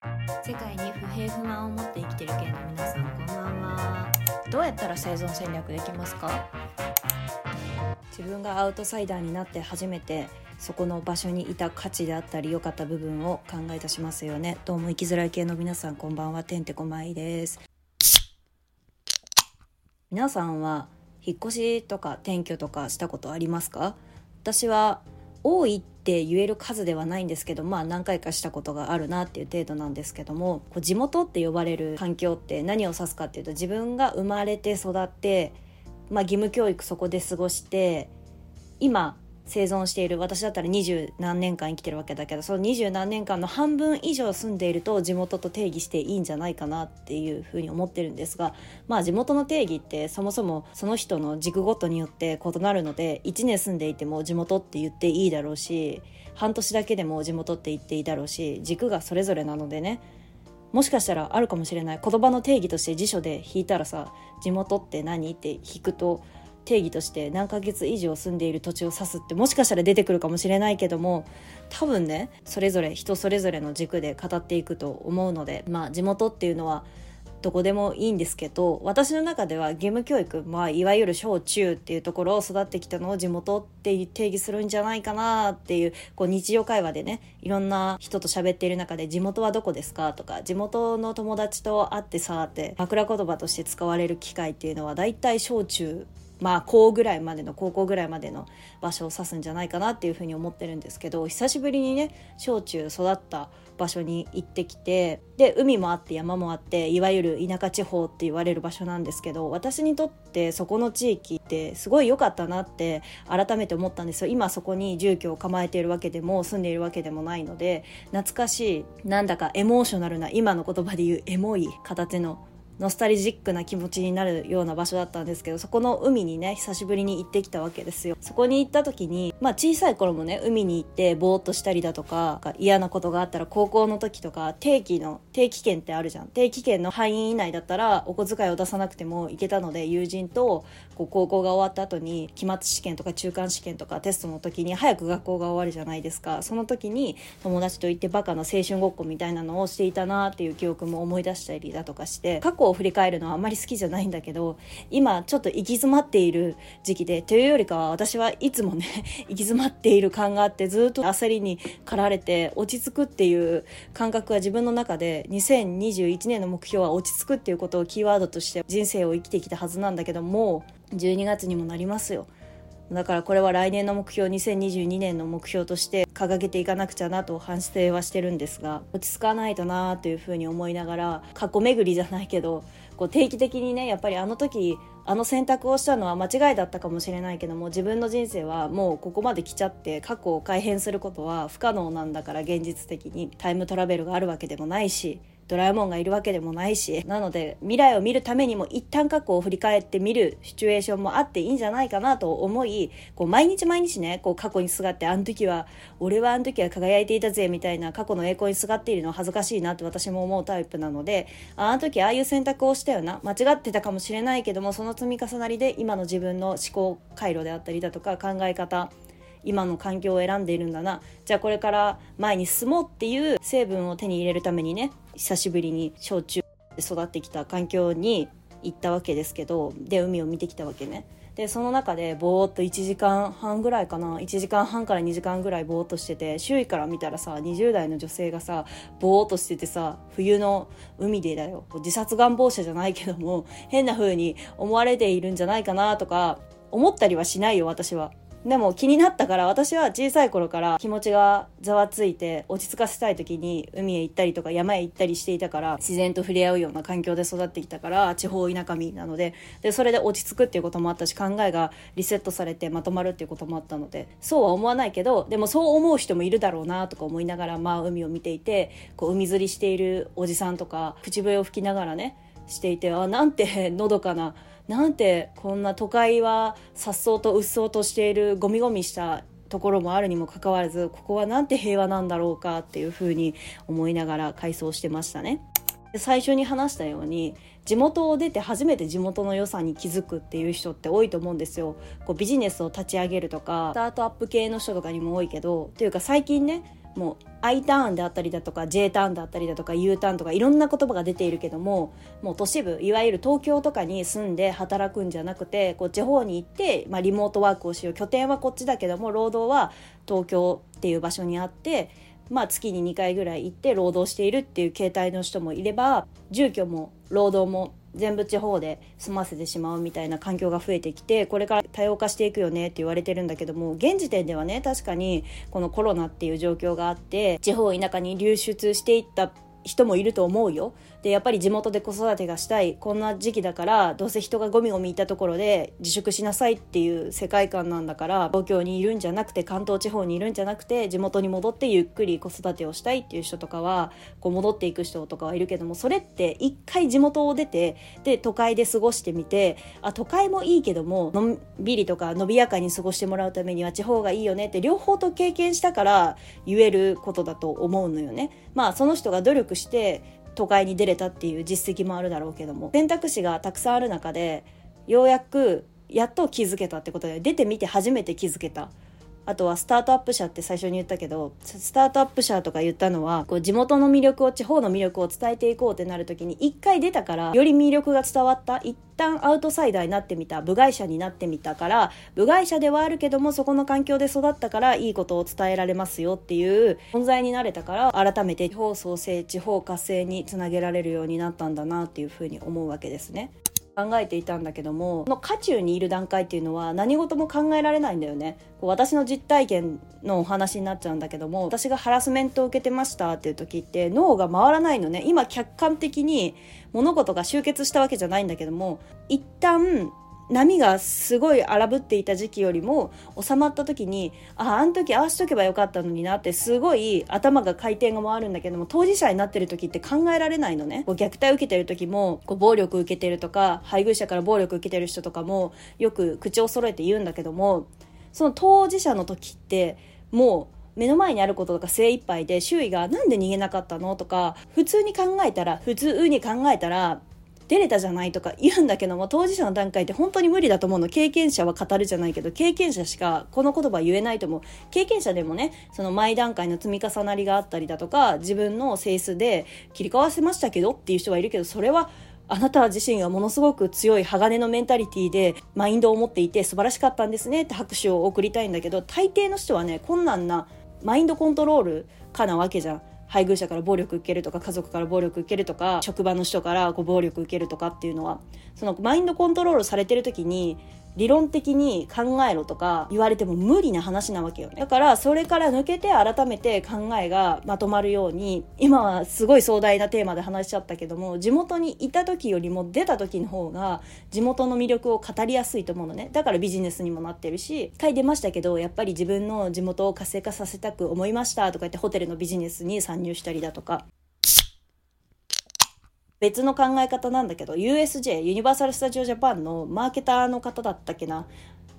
世界に不平不満を持って生きてる系の皆さんこんばんは。どうやったら生存戦略できますか？自分がアウトサイダーになって初めてそこの場所にいた価値であったり良かった部分を考え出しますよね。どうも生きづらい系の皆さんこんばんは。てんてこまいです。皆さんは引っ越しとか転居とかしたことありますか？私は多いって言える数ではないんですけどまあ何回かしたことがあるなっていう程度なんですけどもこう地元って呼ばれる環境って何を指すかっていうと自分が生まれて育って、まあ、義務教育そこで過ごして今生存している。私だったら二十何年間生きてるわけだけどその二十何年間の半分以上住んでいると地元と定義していいんじゃないかなっていうふうに思ってるんですがまあ地元の定義ってそもそもその人の軸ごとによって異なるので1年住んでいても地元って言っていいだろうし半年だけでも地元って言っていいだろうし軸がそれぞれなのでね。もしかしたらあるかもしれない。言葉の定義として辞書で引いたらさ地元って何？って引くと定義として何ヶ月以上住んでいる土地を指すってもしかしたら出てくるかもしれないけども多分ねそれぞれ人それぞれの軸で語っていくと思うのでまあ地元っていうのはどこでもいいんですけど私の中では義務教育、まあ、いわゆる小中っていうところを育ってきたのを地元って定義するんじゃないかなっていうこう日常会話でねいろんな人と喋っている中で「地元はどこですか?」とか「地元の友達と会ってさ」って枕言葉として使われる機会っていうのは大体小中まあ高ぐらいまでの高校ぐらいまでの場所を指すんじゃないかなっていうふうに思ってるんですけど久しぶりにね小中育った場所に行ってきてで海もあって山もあっていわゆる田舎地方って言われる場所なんですけど私にとってそこの地域ってすごい良かったなって改めて思ったんですよ。今そこに住居を構えているわけでも住んでいるわけでもないので懐かしいなんだかエモーショナルな今の言葉で言うエモい形のノスタルジックな気持ちになるような場所だったんですけどそこの海にね久しぶりに行ってきたわけですよ。そこに行った時にまあ小さい頃もね海に行ってぼーっとしたりだとか嫌なことがあったら高校の時とか定期の定期券ってあるじゃん。定期券の範囲以内だったらお小遣いを出さなくても行けたので友人とこう高校が終わった後に期末試験とか中間試験とかテストの時に早く学校が終わるじゃないですか。その時に友達と行ってバカな青春ごっこみたいなのをしていたなっていう記憶も思い出したりだとかして過去を振り返るのはあんまり好きじゃないんだけど今ちょっと行き詰まっている時期でというよりかは私はいつもね 行き詰まっている感があってずっと焦りに駆られて落ち着くっていう感覚は自分の中で2021年の目標は落ち着くっていうことをキーワードとして人生を生きてきたはずなんだけども12月にもなりますよ。だからこれは来年の目標2022年の目標として掲げていかなくちゃなと反省はしてるんですが落ち着かないとなというふうに思いながら過去巡りじゃないけどこう定期的にねやっぱりあの時あの選択をしたのは間違いだったかもしれないけども自分の人生はもうここまで来ちゃって過去を改変することは不可能なんだから現実的に。タイムトラベルがあるわけでもないしドラえもんがいるわけでもないしなので未来を見るためにも一旦過去を振り返ってみるシチュエーションもあっていいんじゃないかなと思いこう毎日毎日ねこう過去にすがってあの時は俺はあの時は輝いていたぜみたいな過去の栄光にすがっているのは恥ずかしいなって私も思うタイプなのであの時ああいう選択をしたよな。間違ってたかもしれないけどもその積み重なりで今の自分の思考回路であったりだとか考え方今の環境を選んでいるんだな。じゃあこれから前に進もうっていう成分を手に入れるためにね久しぶりに小中で育ってきた環境に行ったわけですけどで海を見てきたわけね。でその中でぼーっと1時間半ぐらいかな。1時間半から2時間ぐらいぼーっとしてて周囲から見たらさ20代の女性がさぼーっとしててさ冬の海でだよ。自殺願望者じゃないけども変な風に思われているんじゃないかなとか思ったりはしないよ私は。でも気になったから私は小さい頃から気持ちがざわついて落ち着かせたい時に海へ行ったりとか山へ行ったりしていたから自然と触れ合うような環境で育ってきたから地方田舎民なのででそれで落ち着くっていうこともあったし考えがリセットされてまとまるっていうこともあったのでそうは思わないけどでもそう思う人もいるだろうなとか思いながらまあ海を見ていてこう海釣りしているおじさんとか口笛を吹きながらねしていてあなんて のどかななんてこんな都会は颯爽とうっそうとしているゴミゴミしたところもあるにもかかわらずここはなんて平和なんだろうかっていうふうに思いながら回想してましたね。最初に話したように地元を出て初めて地元の良さに気づくっていう人って多いと思うんですよ。こうビジネスを立ち上げるとかスタートアップ系の人とかにも多いけどっていうか最近ねもう I ターンであったりだとか J ターンであったりだとか U ターンとかいろんな言葉が出ているけどももう都市部いわゆる東京とかに住んで働くんじゃなくてこう地方に行って、まあ、リモートワークをしよう。拠点はこっちだけども労働は東京っていう場所にあってまあ、月に2回ぐらい行って労働しているっていう形態の人もいれば住居も労働も全部地方で済ませてしまうみたいな環境が増えてきてこれから多様化していくよねって言われてるんだけども現時点ではね確かにこのコロナっていう状況があって地方田舎に流出していった人もいると思うよでやっぱり地元で子育てがしたいこんな時期だからどうせ人がゴミゴミいたところで自粛しなさいっていう世界観なんだから東京にいるんじゃなくて関東地方にいるんじゃなくて地元に戻ってゆっくり子育てをしたいっていう人とかはこう戻っていく人とかはいるけどもそれって一回地元を出てで都会で過ごしてみてあ都会もいいけどものんびりとか伸びやかに過ごしてもらうためには地方がいいよねって両方と経験したから言えることだと思うのよね。まあその人が努力して都会に出れたっていう実績もあるだろうけども。選択肢がたくさんある中でようやくやっと気づけたってことで出てみて初めて気づけた。あとはスタートアップ社って最初に言ったけどスタートアップ社とか言ったのはこう地元の魅力を地方の魅力を伝えていこうってなる時に一回出たからより魅力が伝わった一旦アウトサイダーになってみた部外者になってみたから部外者ではあるけどもそこの環境で育ったからいいことを伝えられますよっていう存在になれたから改めて地方創生地方活性につなげられるようになったんだなっていうふうに思うわけですね。考えていたんだけどもこの渦中にいる段階っていうのは何事も考えられないんだよね。こう私の実体験のお話になっちゃうんだけども私がハラスメントを受けてましたっていう時って脳が回らないのね。今客観的に物事が集結したわけじゃないんだけども一旦波がすごい荒ぶっていた時期よりも収まった時にああん時ああしとけばよかったのになってすごい頭が回転が回るんだけども当事者になってる時って考えられないのね。こう虐待受けてる時もこう暴力受けてるとか配偶者から暴力受けてる人とかもよく口を揃えて言うんだけどもその当事者の時ってもう目の前にあることとか精一杯で周囲が何で逃げなかったのとか普通に考えたら普通に考えたら出れたじゃないとか言うんだけども当事者の段階って本当に無理だと思うの。経験者は語るじゃないけど経験者しかこの言葉言えないと思う。経験者でもねその前段階の積み重なりがあったりだとか自分の性質で切り替わせましたけどっていう人はいるけどそれはあなた自身がものすごく強い鋼のメンタリティでマインドを持っていて素晴らしかったんですねって拍手を送りたいんだけど大抵の人はね困難なマインドコントロールかなわけじゃん。配偶者から暴力受けるとか家族から暴力受けるとか職場の人からこう暴力受けるとかっていうのはそのマインドコントロールされてる時に理論的に考えろとか言われても無理な話なわけよね。だからそれから抜けて改めて考えがまとまるように今はすごい壮大なテーマで話しちゃったけども地元にいた時よりも出た時の方が地元の魅力を語りやすいと思うのね。だからビジネスにもなってるし一回出ましたけどやっぱり自分の地元を活性化させたく思いましたとか言ってホテルのビジネスに参入したりだとか。別の考え方なんだけど USJ ユニバーサル・スタジオ・ジャパンのマーケターの方だったっけな。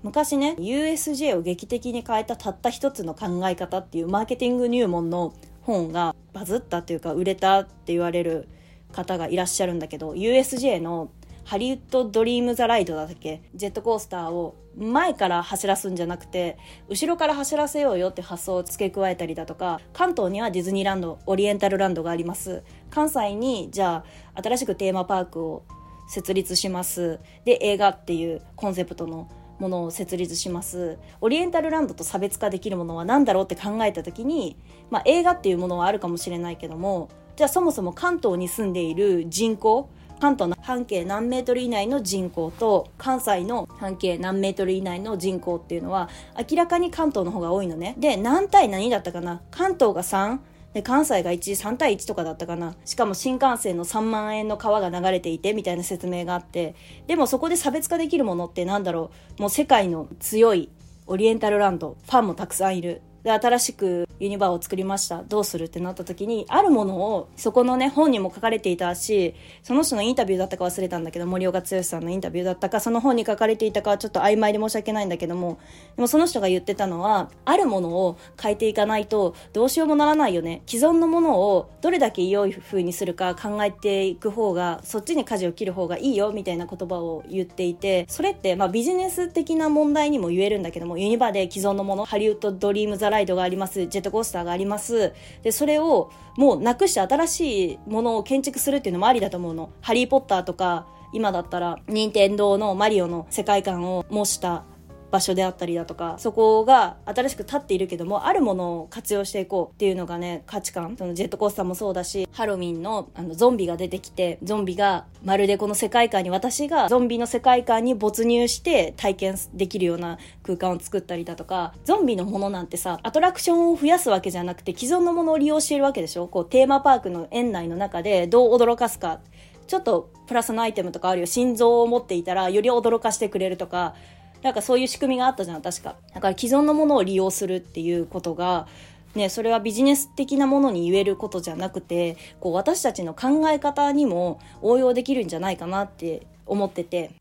昔ね USJ を劇的に変えたたった一つの考え方っていうマーケティング入門の本がバズったっていうか売れたって言われる方がいらっしゃるんだけど USJ のハリウッド・ドリーム・ザ・ライドだっけ？ジェットコースターを前から走らすんじゃなくて後ろから走らせようよって発想を付け加えたりだとか関東にはディズニーランドオリエンタルランドがあります。関西にじゃあ新しくテーマパークを設立します。で映画っていうコンセプトのものを設立します。オリエンタルランドと差別化できるものは何だろうって考えた時に、まあ、映画っていうものはあるかもしれないけどもじゃあそもそも関東に住んでいる人口関東の半径何メートル以内の人口と関西の半径何メートル以内の人口っていうのは明らかに関東の方が多いのね。で、何対何だったかな？関東が3、で関西が1、3対1とかだったかな？しかも新幹線の3万円の川が流れていてみたいな説明があって、でもそこで差別化できるものってなんだろう？もう世界の強いオリエンタルランド、ファンもたくさんいる。で新しくユニバーを作りました。どうするってなった時にあるものをそこのね本にも書かれていたしその人のインタビューだったか忘れたんだけど森岡剛さんのインタビューだったかその本に書かれていたかはちょっと曖昧で申し訳ないんだけどもでもその人が言ってたのはあるものを変えていかないとどうしようもならないよね。既存のものをどれだけ良い風にするか考えていく方がそっちに舵を切る方がいいよみたいな言葉を言っていてそれってまあビジネス的な問題にも言えるんだけどもユニバーで既存のものハリウッドドリームザラライドがありますジェットコースターがあります。でそれをもうなくして新しいものを建築するっていうのもありだと思うの「ハリー・ポッター」とか今だったら任天堂のマリオの世界観を模した場所であったりだとかそこが新しく立っているけどもあるものを活用していこうっていうのがね価値観。そのジェットコースターもそうだしハロウィンのあのゾンビが出てきてゾンビがまるでこの世界観に私がゾンビの世界観に没入して体験できるような空間を作ったりだとかゾンビのものなんてさアトラクションを増やすわけじゃなくて既存のものを利用しているわけでしょ？こうテーマパークの園内の中でどう驚かすか。ちょっとプラスのアイテムとかあるよ。心臓を持っていたらより驚かしてくれるとかなんかそういう仕組みがあったじゃん確か。だから既存のものを利用するっていうことがね、それはビジネス的なものに言えることじゃなくてこう私たちの考え方にも応用できるんじゃないかなって思ってて。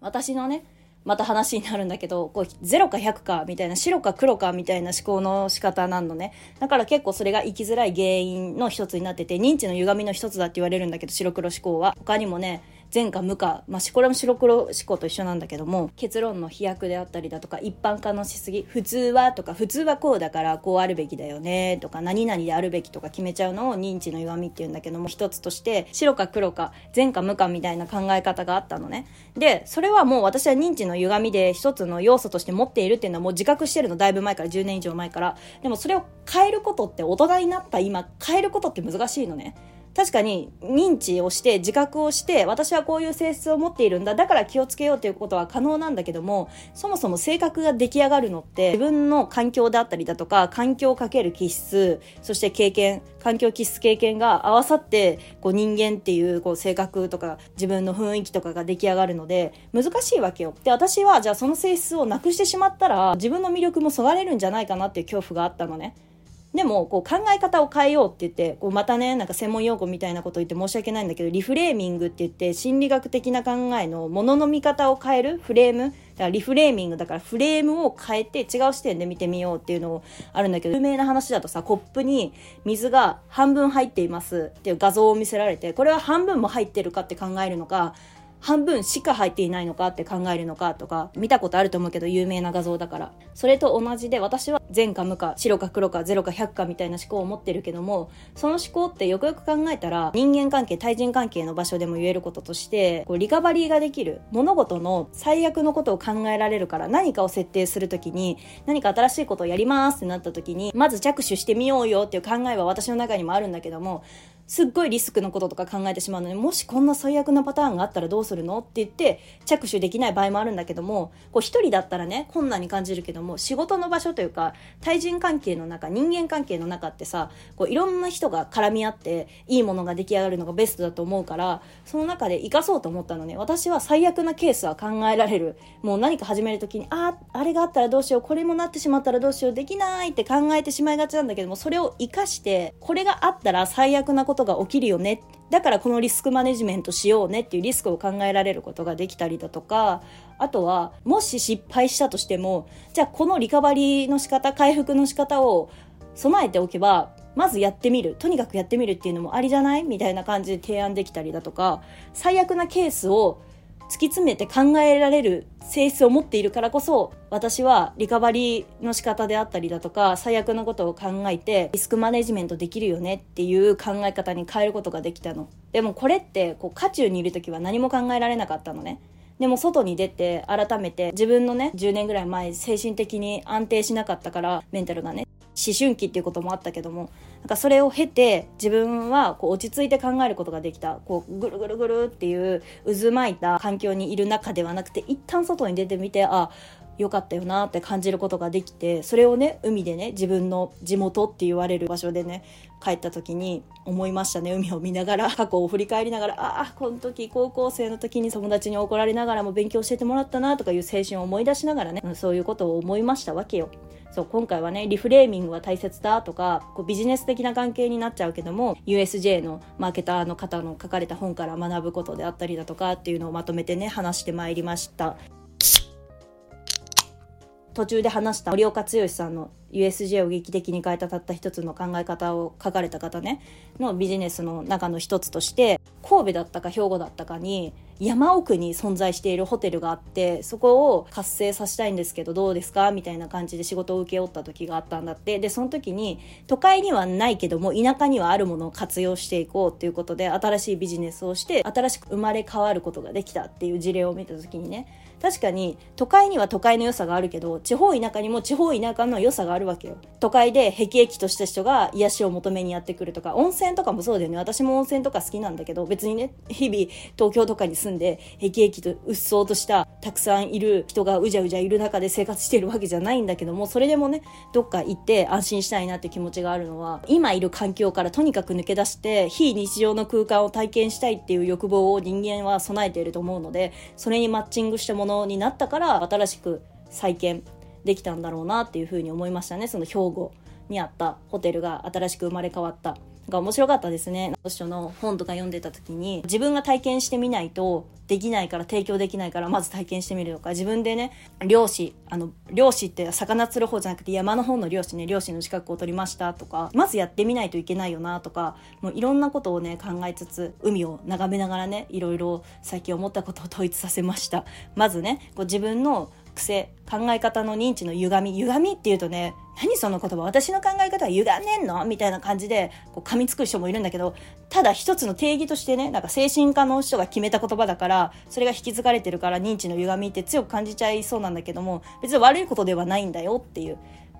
私のねまた話になるんだけどこう0か100かみたいな白か黒かみたいな思考の仕方なのね。だから結構それが生きづらい原因の一つになってて認知の歪みの一つだって言われるんだけど白黒思考は。他にもね善か無か、まあ、これも白黒思考と一緒なんだけども結論の飛躍であったりだとか一般化のしすぎ普通はとか普通はこうだからこうあるべきだよねとか何々であるべきとか決めちゃうのを認知の弱みっていうんだけども一つとして白か黒か善か無かみたいな考え方があったのね。でそれはもう私は認知の歪みで一つの要素として持っているっていうのはもう自覚してるのだいぶ前から10年以上前から。でもそれを変えることって大人になった今変えることって難しいのね。確かに認知をして自覚をして私はこういう性質を持っているんだ。だから気をつけようということは可能なんだけどもそもそも性格が出来上がるのって自分の環境であったりだとか環境をかける気質そして経験環境気質経験が合わさってこう人間っていうこう性格とか自分の雰囲気とかが出来上がるので難しいわけよ。で私はじゃあその性質をなくしてしまったら自分の魅力もそがれるんじゃないかなっていう恐怖があったのね。でもこう考え方を変えようって言ってこうまたねなんか専門用語みたいなこと言って申し訳ないんだけどリフレーミングって言って心理学的な考えのものの見方を変えるフレーム。だからリフレーミングだからフレームを変えて違う視点で見てみようっていうのあるんだけど有名な話だとさコップに水が半分入っていますっていう画像を見せられてこれは半分も入ってるかって考えるのか半分しか入っていないのかって考えるのかとか見たことあると思うけど有名な画像だから。それと同じで私は善か無か白か黒か0か100かみたいな思考を持ってるけどもその思考ってよくよく考えたら人間関係対人関係の場所でも言えることとしてこうリカバリーができる物事の最悪のことを考えられるから何かを設定するときに何か新しいことをやりますってなった時にまず着手してみようよっていう考えは私の中にもあるんだけどもすっごいリスクのこととか考えてしまうのにもしこんな最悪なパターンがあったらどうするの？って言って着手できない場合もあるんだけどもこう一人だったらね困難に感じるけども仕事の場所というか対人関係の中人間関係の中ってさこういろんな人が絡み合っていいものが出来上がるのがベストだと思うからその中で生かそうと思ったのね私は最悪なケースは考えられる。もう何か始める時にあああれがあったらどうしようこれもなってしまったらどうしようできないって考えてしまいがちなんだけどもそれを生かしてこれがあったら最悪なことことが起きるよね。だからこのリスクマネジメントしようねっていうリスクを考えられることができたりだとかあとはもし失敗したとしてもじゃあこのリカバリーの仕方回復の仕方を備えておけばまずやってみるとにかくやってみるっていうのもありじゃない？みたいな感じで提案できたりだとか最悪なケースを突き詰めて考えられる性質を持っているからこそ私はリカバリーの仕方であったりだとか最悪のことを考えてリスクマネジメントできるよねっていう考え方に変えることができたの。でもこれってこう渦中にいる時は何も考えられなかったのね。でも外に出て改めて自分のね10年ぐらい前精神的に安定しなかったからメンタルがね思春期っていうこともあったけどもなんかそれを経て自分はこう落ち着いて考えることができたこうぐるぐるぐるっていう渦巻いた環境にいる中ではなくて一旦外に出てみてあ良かったよなって感じることができてそれをね海でね自分の地元って言われる場所でね帰った時に思いましたね海を見ながら 過去を振り返りながらああこの時高校生の時に友達に怒られながらも勉強教えてもらったなとかいう青春を思い出しながらねそういうことを思いましたわけよ。そう今回はねリフレーミングは大切だとかこうビジネス的な関係になっちゃうけども USJ のマーケターの方の書かれた本から学ぶことであったりだとかっていうのをまとめてね話してまいりました。途中で話した森岡剛さんの USJ を劇的に変えたたった一つの考え方を書かれた方ねのビジネスの中の一つとして神戸だったか兵庫だったかに山奥に存在しているホテルがあってそこを活性させたいんですけどどうですかみたいな感じで仕事を請け負った時があったんだって。でその時に都会にはないけども田舎にはあるものを活用していこうっていうことで新しいビジネスをして新しく生まれ変わることができたっていう事例を見た時にね確かに都会には都会の良さがあるけど地方田舎にも地方田舎の良さがあるわけよ。都会で辟易とした人が癒しを求めにやってくるとか温泉とかもそうだよね。私も温泉とか好きなんだけど別にね日々東京とかに住んで辟易とうっそうとしたたくさんいる人がうじゃうじゃいる中で生活してるわけじゃないんだけどもそれでもねどっか行って安心したいなって気持ちがあるのは今いる環境からとにかく抜け出して非日常の空間を体験したいっていう欲望を人間は備えていると思うのでそれにマッチングしたもののになったから新しく再建できたんだろうなっていうふうに思いましたね。その兵庫にあったホテルが新しく生まれ変わった。が面白かったですね。書の本とか読んでた時に自分が体験してみないとできないから提供できないからまず体験してみるとか自分でね漁師あの漁師って魚釣る方じゃなくて山の方の漁師ね漁師の資格を取りましたとかまずやってみないといけないよなとかもういろんなことをね考えつつ海を眺めながらねいろいろ最近思ったことを統一させましたまずねこう自分の癖考え方の認知の歪み。歪みっていうとね何その言葉？私の考え方は歪んでんの？みたいな感じでこう噛みつく人もいるんだけどただ一つの定義としてねなんか精神科の人が決めた言葉だからそれが引き継がれてるから認知の歪みって強く感じちゃいそうなんだけども別に悪いことではないんだよっていう。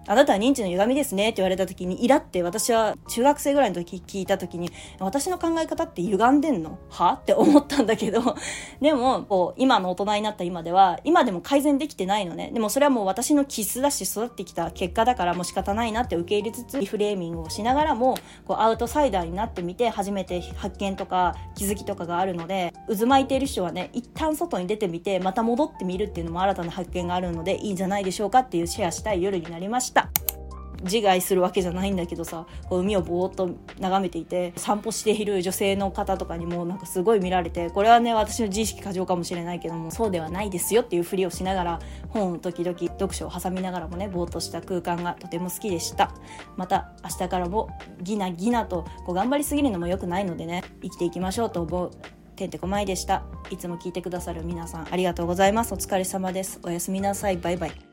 あなたは認知の歪みですねって言われた時にイラって私は中学生ぐらいの時聞いた時に私の考え方って歪んでんの？は？って思ったんだけど でもこう今の大人になった今では今でも改善できてないのね。でもそれはもう私の気質だし育ってきた結果だからもう仕方ないなって受け入れつつリフレーミングをしながらもこうアウトサイダーになってみて初めて発見とか気づきとかがあるので渦巻いている人はね一旦外に出てみてまた戻ってみるっていうのも新たな発見があるのでいいんじゃないでしょうかっていうシェアしたい夜になりました。自害するわけじゃないんだけどさこう海をぼーっと眺めていて散歩している女性の方とかにもなんかすごい見られてこれはね私の自意識過剰かもしれないけどもそうではないですよっていうふりをしながら本を時々読書を挟みながらもねぼーっとした空間がとても好きでした。また明日からもギナギナとこう頑張りすぎるのも良くないのでね生きていきましょうと思うてんてこまいでした。いつも聞いてくださる皆さんありがとうございます。お疲れ様です。おやすみなさい。バイバイ。